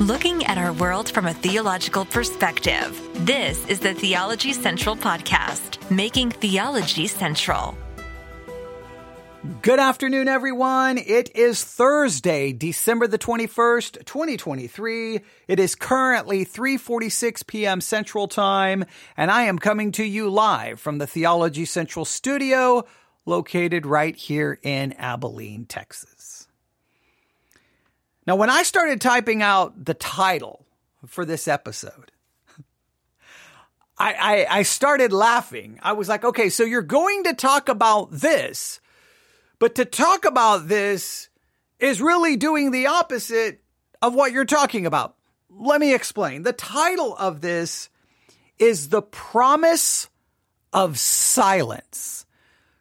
looking at our world from a theological perspective. This is the Theology Central Podcast, making theology central. Good afternoon, everyone. It is Thursday, December the 21st, 2023. It is currently 3:46 p.m. Central Time, and I am coming to you live from the Theology Central studio located right here in Abilene, Texas. Now, when I started typing out the title for this episode, I, I, I started laughing. I was like, okay, so you're going to talk about this but to talk about this is really doing the opposite of what you're talking about. Let me explain. The title of this is The Promise of Silence.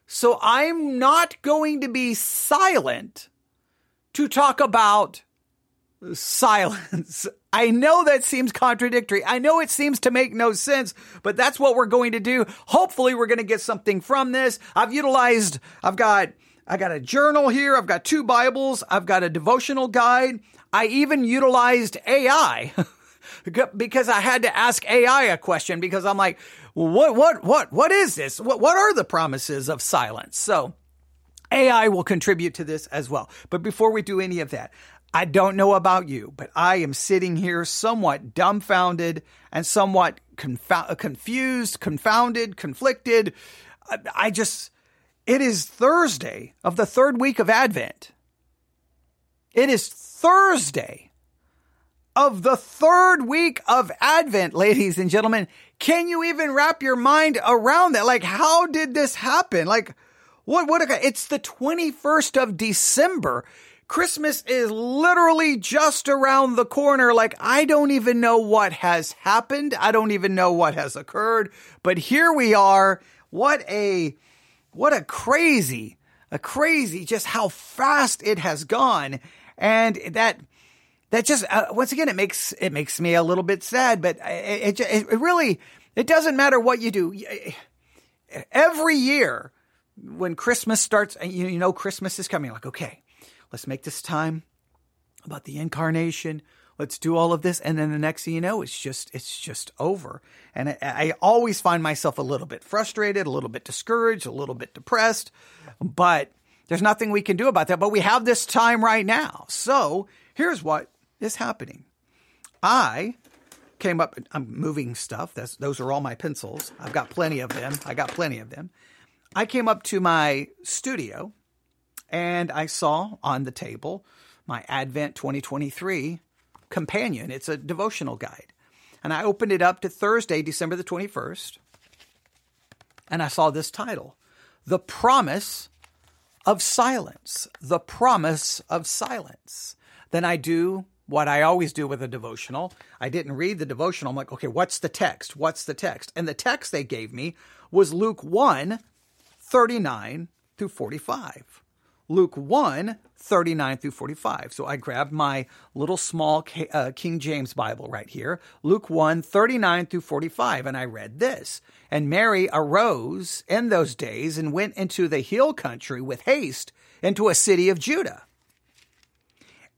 So I'm not going to be silent to talk about silence. I know that seems contradictory. I know it seems to make no sense, but that's what we're going to do. Hopefully we're going to get something from this. I've utilized, I've got I got a journal here. I've got two Bibles. I've got a devotional guide. I even utilized AI because I had to ask AI a question because I'm like, what, what, what, what is this? What, what are the promises of silence? So AI will contribute to this as well. But before we do any of that, I don't know about you, but I am sitting here somewhat dumbfounded and somewhat confused, confounded, conflicted. I, I just, it is Thursday of the third week of Advent. It is Thursday of the third week of Advent, ladies and gentlemen. Can you even wrap your mind around that? Like, how did this happen? Like, what, what, it's the 21st of December. Christmas is literally just around the corner. Like, I don't even know what has happened. I don't even know what has occurred, but here we are. What a, what a crazy, a crazy, just how fast it has gone. And that, that just, uh, once again, it makes, it makes me a little bit sad, but it, it, it really, it doesn't matter what you do. Every year when Christmas starts, you, you know, Christmas is coming, like, okay, let's make this time about the incarnation. Let's do all of this. And then the next thing you know it's just it's just over. And I, I, always find myself a little bit frustrated a little bit discouraged a little bit depressed. But there's nothing we can do about that. But we have this time right now. So here's what is happening. I came up i'm moving stuff. That's, those are all my pencils. I've got plenty of them. I got plenty of them. I came up to my studio and i saw on the table my advent 2023 companion. It's a devotional guide. And I opened it up to Thursday, December the 21st, and I saw this title The Promise of Silence. The Promise of Silence. Then I do what I always do with a devotional. I didn't read the devotional. I'm like, okay, what's the text? What's the text? And the text they gave me was Luke 1 39 through 45. Luke 1, 39 through 45. So I grabbed my little small uh, King James Bible right here, Luke 1, 39 through 45, and I read this. And Mary arose in those days and went into the hill country with haste into a city of Judah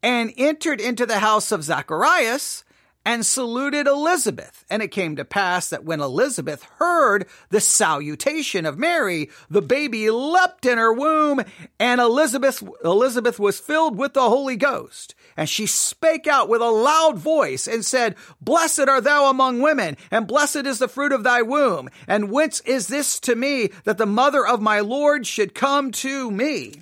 and entered into the house of Zacharias and saluted Elizabeth. And it came to pass that when Elizabeth heard the salutation of Mary, the baby leapt in her womb, and Elizabeth, Elizabeth was filled with the Holy Ghost. And she spake out with a loud voice and said, Blessed art thou among women, and blessed is the fruit of thy womb. And whence is this to me that the mother of my Lord should come to me?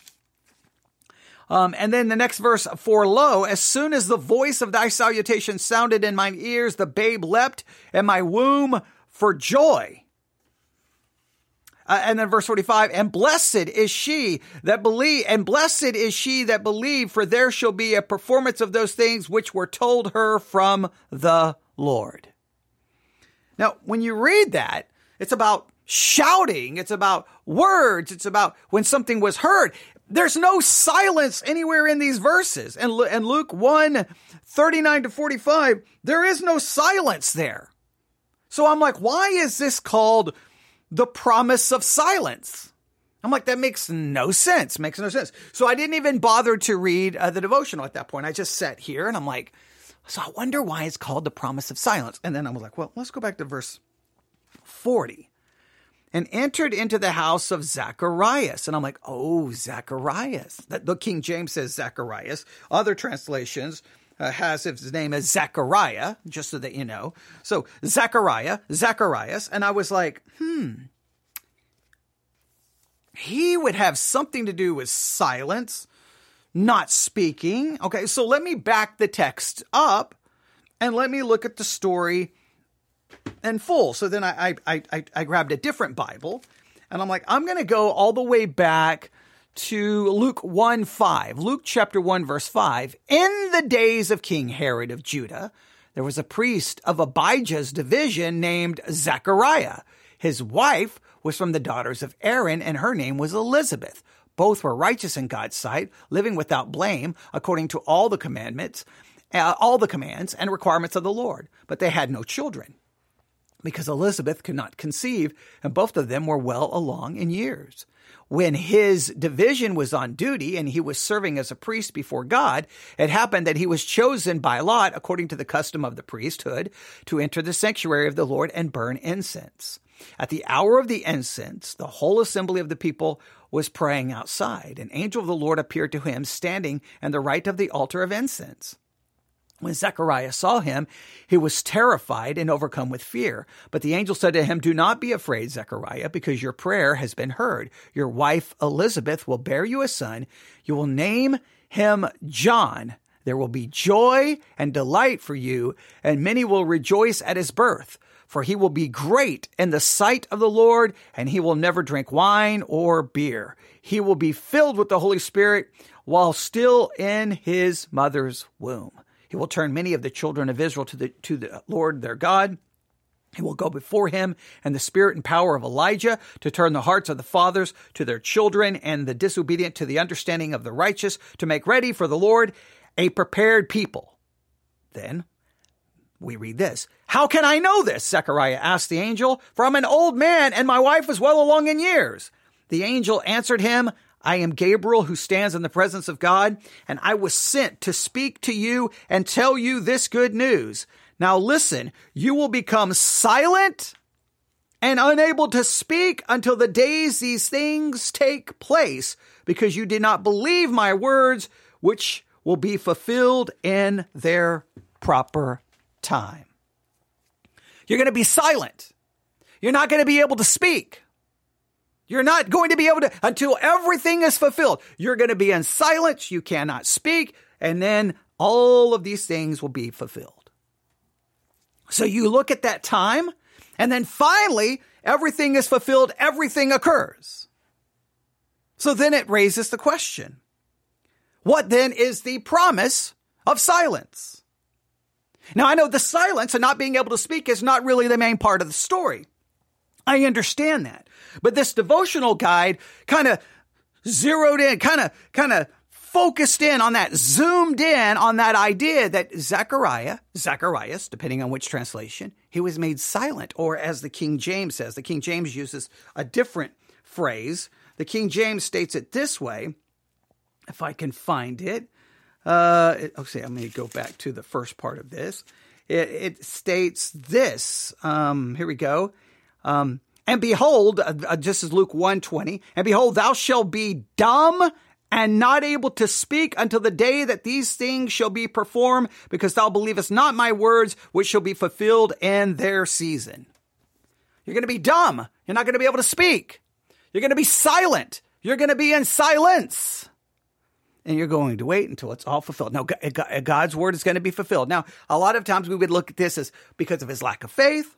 Um, and then the next verse, for lo, as soon as the voice of thy salutation sounded in mine ears, the babe leapt in my womb for joy. Uh, and then verse 45, and blessed is she that believe, and blessed is she that believe, for there shall be a performance of those things which were told her from the Lord. Now, when you read that, it's about shouting. It's about words. It's about when something was heard. There's no silence anywhere in these verses. And, and Luke 1 39 to 45, there is no silence there. So I'm like, why is this called the promise of silence? I'm like, that makes no sense. Makes no sense. So I didn't even bother to read uh, the devotional at that point. I just sat here and I'm like, So I wonder why it's called the promise of silence. And then I was like, well, let's go back to verse 40. And entered into the house of Zacharias. And I'm like, oh, Zacharias. The King James says Zacharias. Other translations uh, has his name as Zachariah, just so that you know. So Zechariah, Zacharias. And I was like, hmm. He would have something to do with silence not speaking. Okay, so let me back the text up and let me look at the story in full. So then I I I, I grabbed a different Bible and I'm like, I'm gonna go all the way back to Luke 1 5. Luke chapter 1, verse 5. In the days of King Herod of Judah, there was a priest of Abijah's division named Zechariah. His wife was from the daughters of Aaron, and her name was Elizabeth. Both were righteous in God's sight, living without blame, according to all the commandments, uh, all the commands and requirements of the Lord. But they had no children because Elizabeth could not conceive, and both of them were well along in years. When his division was on duty and he was serving as a priest before God, it happened that he was chosen by lot, according to the custom of the priesthood, to enter the sanctuary of the Lord and burn incense. At the hour of the incense, the whole assembly of the people was praying outside. An angel of the Lord appeared to him, standing in the right of the altar of incense. When Zechariah saw him, he was terrified and overcome with fear. But the angel said to him, Do not be afraid, Zechariah, because your prayer has been heard. Your wife Elizabeth will bear you a son. You will name him John. There will be joy and delight for you, and many will rejoice at his birth for he will be great in the sight of the Lord, and he will never drink wine or beer. He will be filled with the Holy Spirit while still in his mother's womb. He will turn many of the children of Israel to the, to the Lord their God. He will go before him and the spirit and power of Elijah to turn the hearts of the fathers to their children and the disobedient to the understanding of the righteous to make ready for the Lord a prepared people. Then we read this. How can I know this? Zechariah asked the angel. For I'm an old man and my wife is well along in years. The angel answered him, I am Gabriel who stands in the presence of God, and I was sent to speak to you and tell you this good news. Now listen, you will become silent and unable to speak until the days these things take place, because you did not believe my words, which will be fulfilled in their proper time. You're going to be silent. You're not going to be able to speak. You're not going to be able to, until everything is fulfilled. You're going to be in silence. You cannot speak. And then all of these things will be fulfilled. So you look at that time, and then finally, everything is fulfilled. Everything occurs. So then it raises the question what then is the promise of silence? Now, I know the silence and not being able to speak is not really the main part of the story. I understand that. But this devotional guide kind of zeroed in, kind of, kind of focused in on that, zoomed in on that idea that Zechariah, Zacharias, depending on which translation, he was made silent, or as the King James says, the King James uses a different phrase. The King James states it this way, if I can find it. Uh, okay, I'm going to go back to the first part of this. It, it states this. Um, here we go. Um, and behold, uh, uh just as Luke 120, and behold, thou shalt be dumb and not able to speak until the day that these things shall be performed, because thou believest not my words, which shall be fulfilled in their season. You're going to be dumb. You're not going to be able to speak. You're going to be silent. You're going to be in silence and you're going to wait until it's all fulfilled. Now, God's word is going to be fulfilled. Now, a lot of times we would look at this as because of his lack of faith.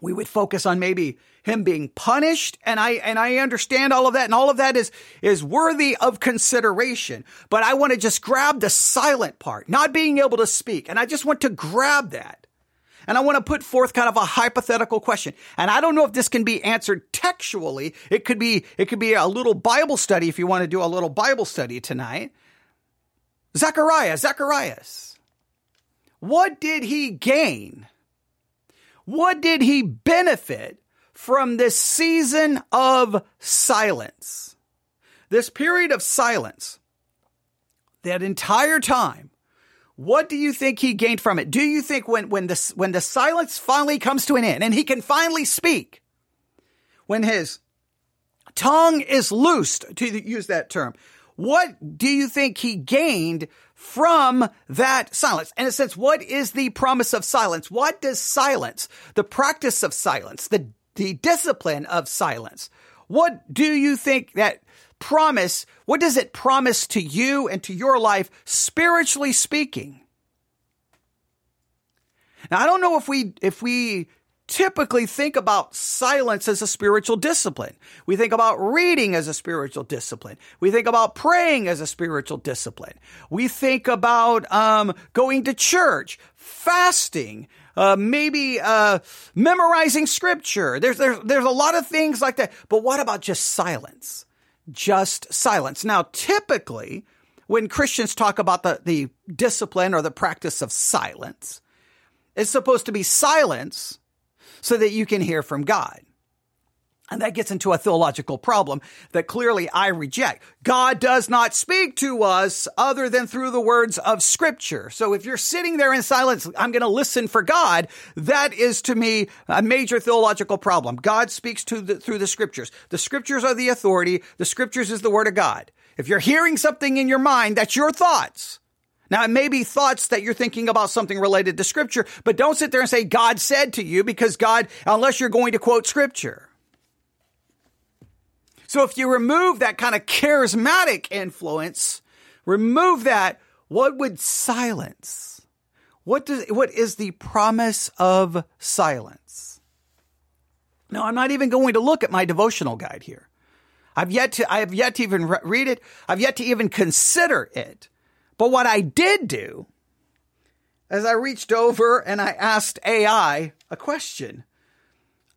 We would focus on maybe him being punished, and I and I understand all of that, and all of that is is worthy of consideration. But I want to just grab the silent part, not being able to speak, and I just want to grab that. And I want to put forth kind of a hypothetical question. And I don't know if this can be answered textually. It could be, it could be a little Bible study if you want to do a little Bible study tonight. Zechariah, Zacharias. What did he gain? What did he benefit from this season of silence? This period of silence, that entire time What do you think he gained from it? Do you think when, when the, when the silence finally comes to an end and he can finally speak, when his tongue is loosed, to use that term, what do you think he gained from that silence? And it says, what is the promise of silence? What does silence, the practice of silence, the, the discipline of silence, what do you think that promise, what does it promise to you and to your life, spiritually speaking? Now, I don't know if we, if we typically think about silence as a spiritual discipline. We think about reading as a spiritual discipline. We think about praying as a spiritual discipline. We think about um, going to church, fasting, uh, maybe uh, memorizing scripture. There's, there's there's a lot of things like that. But what about just silence? Just silence. Now, typically, when Christians talk about the the discipline or the practice of silence, it's supposed to be silence so that you can hear from God. And that gets into a theological problem that clearly I reject. God does not speak to us other than through the words of scripture. So if you're sitting there in silence, I'm going to listen for God. That is to me a major theological problem. God speaks to the, through the scriptures. The scriptures are the authority. The scriptures is the word of God. If you're hearing something in your mind, that's your thoughts. Now, it may be thoughts that you're thinking about something related to scripture, but don't sit there and say God said to you because God, unless you're going to quote scripture. So if you remove that kind of charismatic influence, remove that, what would silence? What does, what is the promise of silence? Now, I'm not even going to look at my devotional guide here. I've yet to, I have yet to even re- read it. I've yet to even consider it. But what I did do is I reached over and I asked AI a question.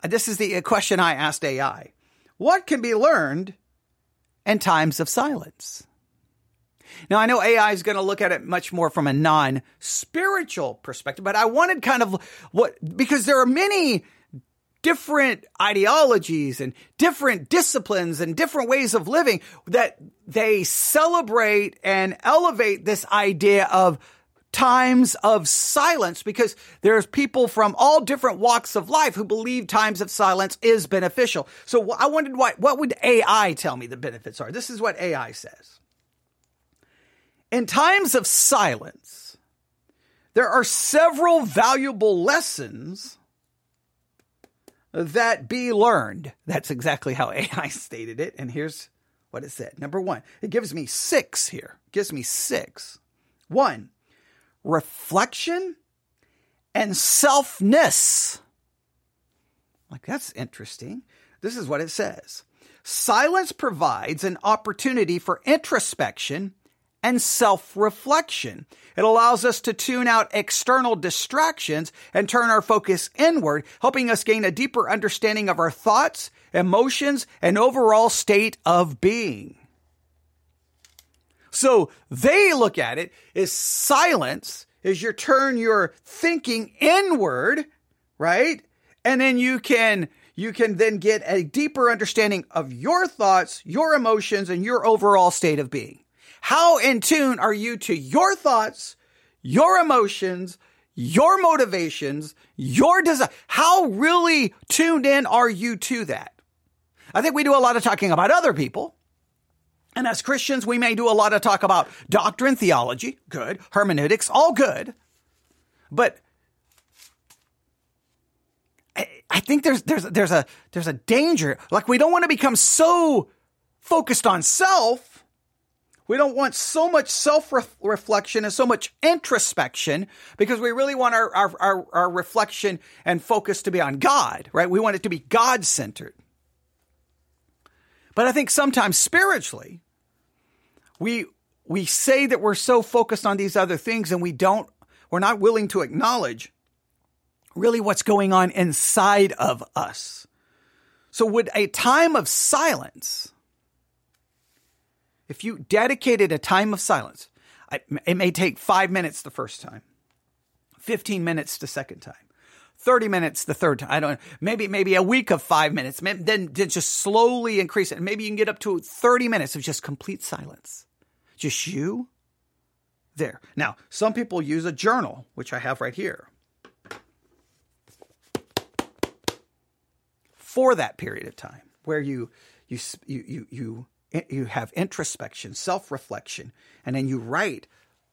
This is the question I asked AI. What can be learned in times of silence? Now, I know AI is going to look at it much more from a non spiritual perspective, but I wanted kind of what, because there are many different ideologies and different disciplines and different ways of living that they celebrate and elevate this idea of times of silence because there's people from all different walks of life who believe times of silence is beneficial. So I wondered what, what would AI tell me the benefits are? This is what AI says. In times of silence, there are several valuable lessons that be learned. That's exactly how AI stated it. And here's what it said. Number one, it gives me six here. It gives me six. One, reflection and selfness. Like, that's interesting. This is what it says. Silence provides an opportunity for introspection and self reflection. It allows us to tune out external distractions and turn our focus inward, helping us gain a deeper understanding of our thoughts, emotions, and overall state of being. So they look at it as silence is you turn your thinking inward, right? And then you can you can then get a deeper understanding of your thoughts, your emotions, and your overall state of being. How in tune are you to your thoughts, your emotions, your motivations, your desire? How really tuned in are you to that? I think we do a lot of talking about other people. And as Christians, we may do a lot of talk about doctrine, theology, good, hermeneutics, all good. But I, think there's there's there's a there's a danger. Like we don't want to become so focused on self we don't want so much self reflection and so much introspection because we really want our, our, our, our, reflection and focus to be on God, right? We want it to be God centered. But I think sometimes spiritually, we, we say that we're so focused on these other things and we don't, we're not willing to acknowledge really what's going on inside of us. So would a time of silence if you dedicated a time of silence, it may take five minutes the first time, 15 minutes the second time. 30 minutes the third time. I don't maybe maybe a week of 5 minutes. Then then just slowly increase it. Maybe you can get up to 30 minutes of just complete silence. Just you there. Now, some people use a journal, which I have right here, for that period of time where you you you you, you have introspection, self-reflection, and then you write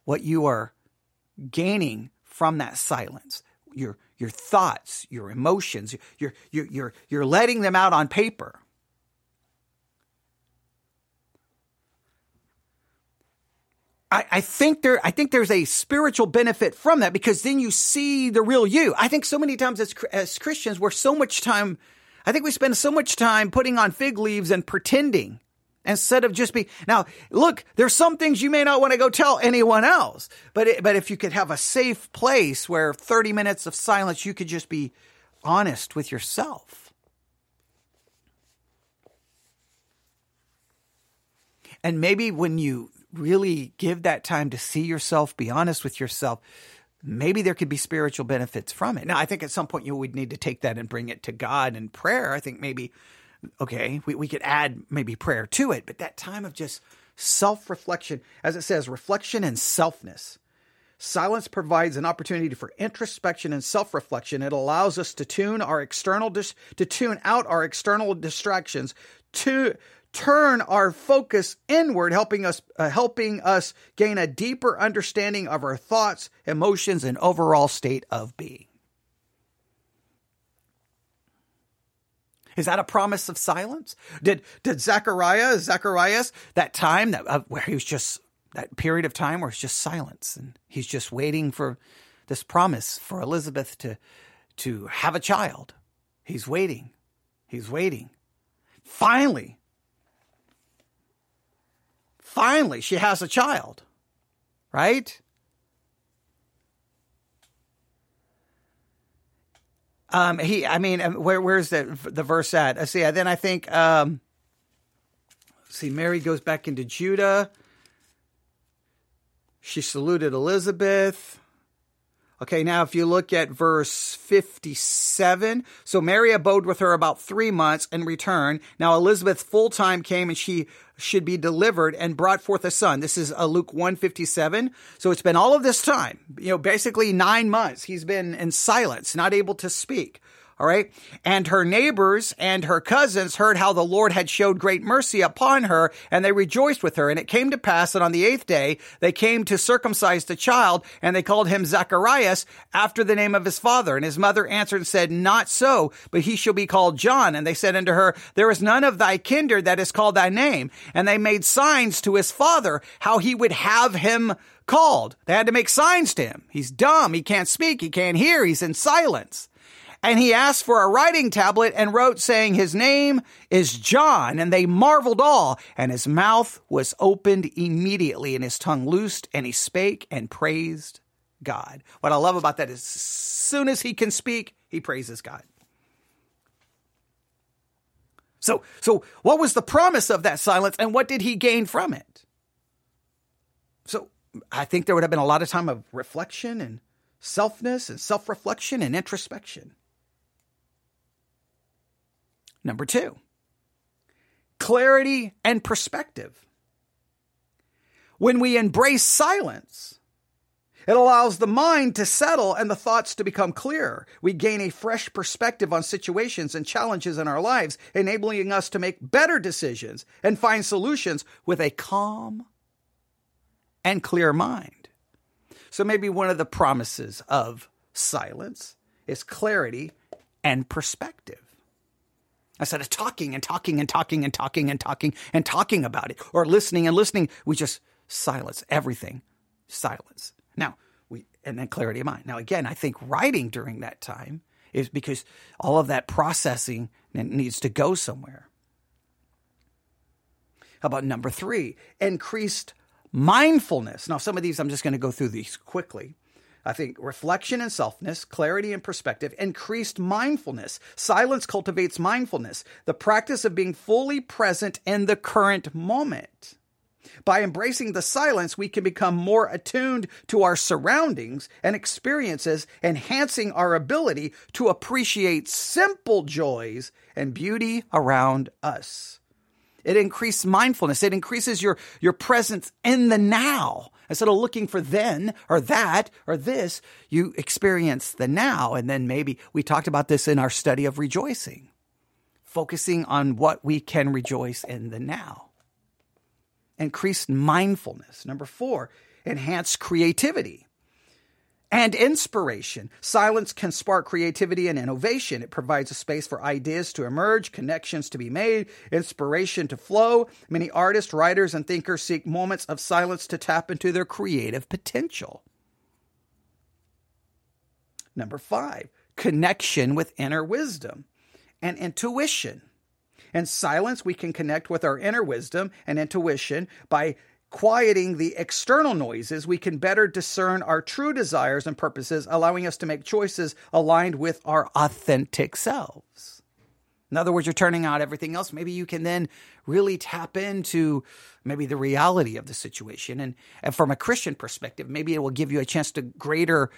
what you are gaining from that silence. Your your thoughts, your emotions, you're you're you're you're letting them out on paper. I, I think there, I think there's a spiritual benefit from that because then you see the real you. I think so many times as, as Christians, we're so much time, I think we spend so much time putting on fig leaves and pretending instead of just be now look there's some things you may not want to go tell anyone else but it, but if you could have a safe place where 30 minutes of silence you could just be honest with yourself and maybe when you really give that time to see yourself, be honest with yourself, maybe there could be spiritual benefits from it. Now, I think at some point you would need to take that and bring it to God in prayer. I think maybe, okay, we, we could add maybe prayer to it, but that time of just self reflection, as it says, reflection and selfness. Silence provides an opportunity for introspection and self-reflection. It allows us to tune our external dis- to tune out our external distractions to turn our focus inward, helping us, uh, helping us gain a deeper understanding of our thoughts, emotions, and overall state of being. Is that a promise of silence? Did did Zechariah, Zacharias, that time that uh, where he was just that period of time where it's just silence and he's just waiting for this promise for Elizabeth to to have a child. He's waiting. He's waiting. Finally, Finally, she has a child, right? Um, he, I mean, um, where, where's the the verse at? I see. Then I think, um, see, Mary goes back into Judah. She saluted Elizabeth. Okay, now if you look at verse 57, so Mary abode with her about three months and returned. Now Elizabeth full time came and she should be delivered and brought forth a son. This is uh, Luke 157. So it's been all of this time, you know, basically nine months. He's been in silence, not able to speak. All right. And her neighbors and her cousins heard how the Lord had showed great mercy upon her, and they rejoiced with her. And it came to pass that on the eighth day they came to circumcise the child, and they called him Zacharias after the name of his father. And his mother answered and said, Not so, but he shall be called John. And they said unto her, There is none of thy kindred that is called thy name. And they made signs to his father how he would have him called. They had to make signs to him. He's dumb. He can't speak. He can't hear. He's in silence. And he asked for a writing tablet and wrote saying his name is John. And they marveled all. And his mouth was opened immediately and his tongue loosed and he spake and praised God. What I love about that is as soon as he can speak, he praises God. So, so what was the promise of that silence and what did he gain from it? So I think there would have been a lot of time of reflection and selfness and self reflection and introspection. Number two, clarity and perspective. When we embrace silence, it allows the mind to settle and the thoughts to become clearer. We gain a fresh perspective on situations and challenges in our lives, enabling us to make better decisions and find solutions with a calm and clear mind. So maybe one of the promises of silence is clarity and perspective. Instead of talking and talking and talking and talking and talking and talking about it or listening and listening, we just silence everything. Silence. Now, we, and then clarity of mind. Now, again, I think writing during that time is because all of that processing needs to go somewhere. How about number three? Increased mindfulness. Now, some of these I'm just going to go through these quickly. I think reflection and selfness, clarity and perspective, increased mindfulness. Silence cultivates mindfulness, the practice of being fully present in the current moment. By embracing the silence, we can become more attuned to our surroundings and experiences, enhancing our ability to appreciate simple joys and beauty around us. It increases mindfulness. It increases your, your presence in the now Instead of looking for then or that or this, you experience the now. And then maybe we talked about this in our study of rejoicing, focusing on what we can rejoice in the now. Increased mindfulness. Number four, enhanced creativity and inspiration. Silence can spark creativity and innovation. It provides a space for ideas to emerge, connections to be made, inspiration to flow. Many artists, writers, and thinkers seek moments of silence to tap into their creative potential. Number five, connection with inner wisdom and intuition. In silence, we can connect with our inner wisdom and intuition by quieting the external noises, we can better discern our true desires and purposes, allowing us to make choices aligned with our authentic selves. In other words, you're turning out everything else. Maybe you can then really tap into maybe the reality of the situation. And, and from a Christian perspective, maybe it will give you a chance to greater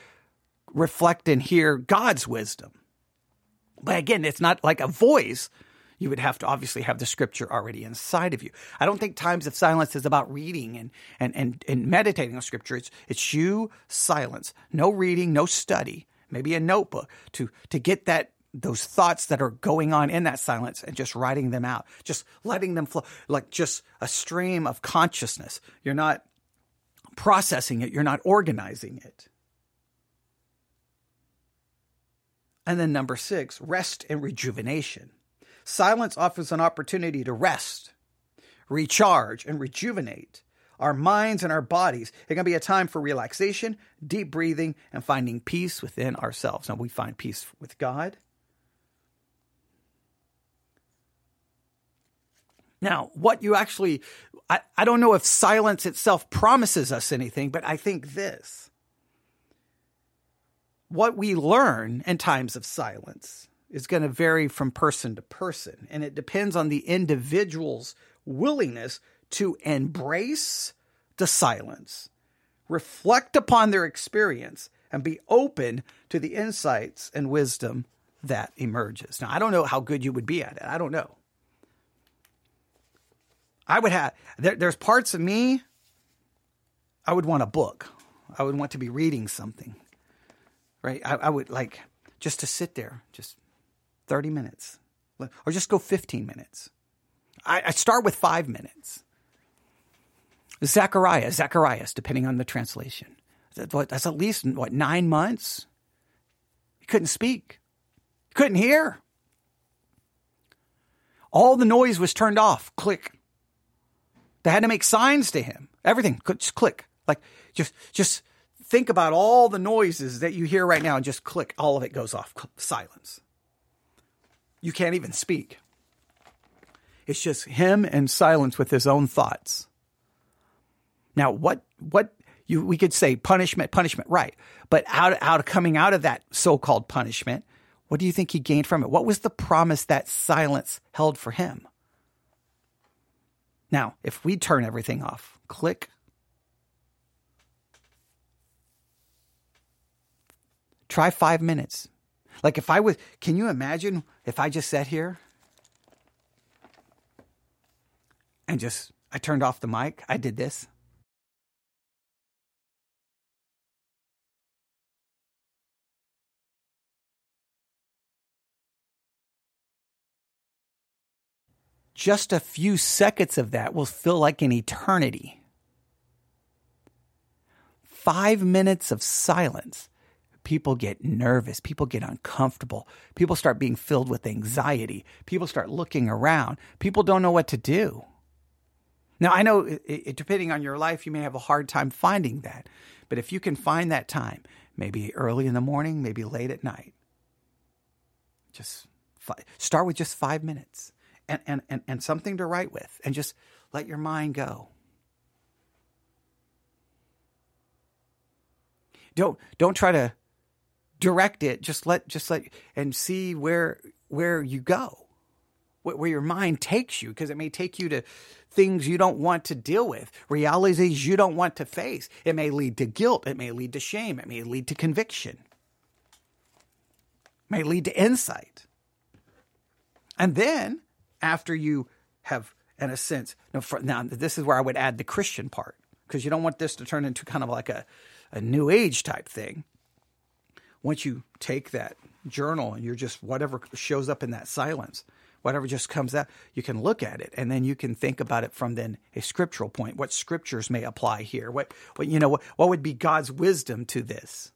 reflect and hear God's wisdom. But again, it's not like a voice you would have to obviously have the scripture already inside of you. I don't think times of silence is about reading and and and, and meditating on scripture. It's it's you silence, no reading, no study, maybe a notebook to to get that those thoughts that are going on in that silence and just writing them out, just letting them flow like just a stream of consciousness. You're not processing it, you're not organizing it. And then number six, rest and rejuvenation. Silence offers an opportunity to rest, recharge, and rejuvenate our minds and our bodies. It can be a time for relaxation, deep breathing, and finding peace within ourselves. Now, we find peace with God. Now, what you actually, I, I don't know if silence itself promises us anything, but I think this. What we learn in times of silence is going to vary from person to person. And it depends on the individual's willingness to embrace the silence, reflect upon their experience, and be open to the insights and wisdom that emerges. Now, I don't know how good you would be at it. I don't know. I would have, there, there's parts of me, I would want a book. I would want to be reading something, right? I, I would like just to sit there, just 30 minutes, or just go 15 minutes. I, I start with five minutes. Zechariah, Zacharias, depending on the translation. That's at least, what, nine months? He couldn't speak, he couldn't hear. All the noise was turned off. Click. They had to make signs to him. Everything, just click. Like, just, just think about all the noises that you hear right now and just click. All of it goes off. Silence you can't even speak. It's just him in silence with his own thoughts. Now, what what you we could say punishment, punishment, right? But out out of coming out of that so-called punishment, what do you think he gained from it? What was the promise that silence held for him? Now, if we turn everything off, click. Try five minutes. Like if I was, can you imagine if I just sat here and just, I turned off the mic, I did this. Just a few seconds of that will feel like an eternity. Five minutes of silence people get nervous, people get uncomfortable, people start being filled with anxiety, people start looking around, people don't know what to do. Now, I know it, it, depending on your life, you may have a hard time finding that, but if you can find that time, maybe early in the morning, maybe late at night, just fi- start with just five minutes and, and, and, and something to write with, and just let your mind go. Don't don't try to direct it. Just let, just let, and see where, where you go, where your mind takes you, because it may take you to things you don't want to deal with, realities you don't want to face. It may lead to guilt. It may lead to shame. It may lead to conviction. It may lead to insight. And then after you have, in a sense, now, for, now this is where I would add the Christian part because you don't want this to turn into kind of like a, a new age type thing. Once you take that journal and you're just whatever shows up in that silence, whatever just comes out, you can look at it and then you can think about it from then a scriptural point. What scriptures may apply here? What, what you know, what, what would be God's wisdom to this?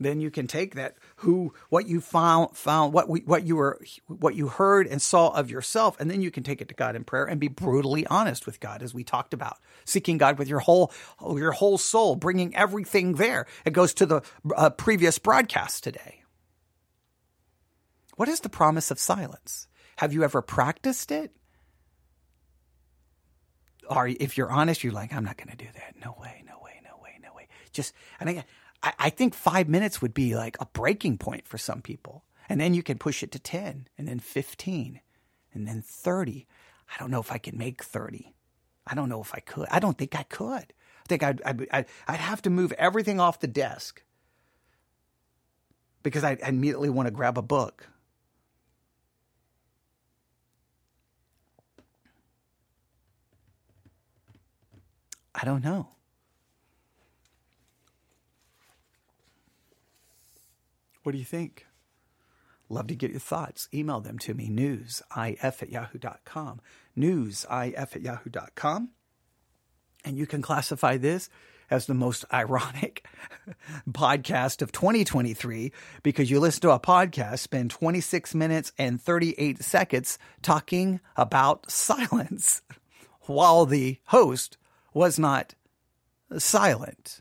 Then you can take that who what you found found what we, what you were what you heard and saw of yourself and then you can take it to God in prayer and be brutally honest with God as we talked about. Seeking God with your whole your whole soul bringing everything there. It goes to the uh, previous broadcast today. What is the promise of silence? Have you ever practiced it? Or if you're honest you're like I'm not going to do that. No way no way no way no way. Just and again I, I think five minutes would be like a breaking point for some people. And then you can push it to 10 and then 15 and then 30. I don't know if I can make 30. I don't know if I could. I don't think I could. I think I'd, I'd, I'd have to move everything off the desk because I immediately want to grab a book. I don't know. What do you think? Love to get your thoughts. Email them to me, newsif at yahoo.com. Newsif at yahoo.com. And you can classify this as the most ironic podcast of 2023 because you listen to a podcast, spend 26 minutes and 38 seconds talking about silence while the host was not silent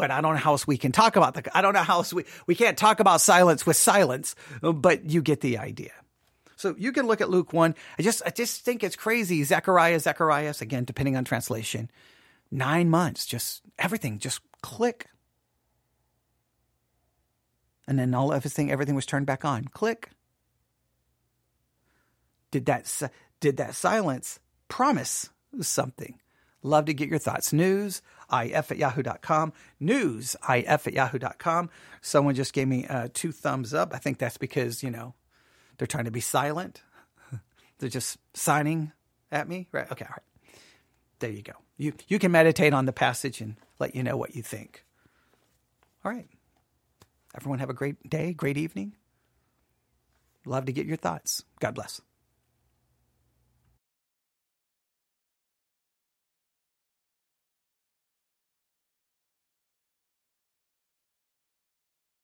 but I don't know how else we can talk about the, I don't know how else we, we can't talk about silence with silence, but you get the idea. So you can look at Luke 1. I just, I just think it's crazy. Zechariah, Zacharias, again, depending on translation, nine months, just everything, just click. And then all everything, everything was turned back on. Click. Did that, did that silence promise something? Love to get your thoughts. News, if at yahoo.com. News, if at yahoo.com. Someone just gave me uh, two thumbs up. I think that's because, you know, they're trying to be silent. they're just signing at me. Right. Okay. All right. There you go. You, you can meditate on the passage and let you know what you think. All right. Everyone have a great day, great evening. Love to get your thoughts. God bless.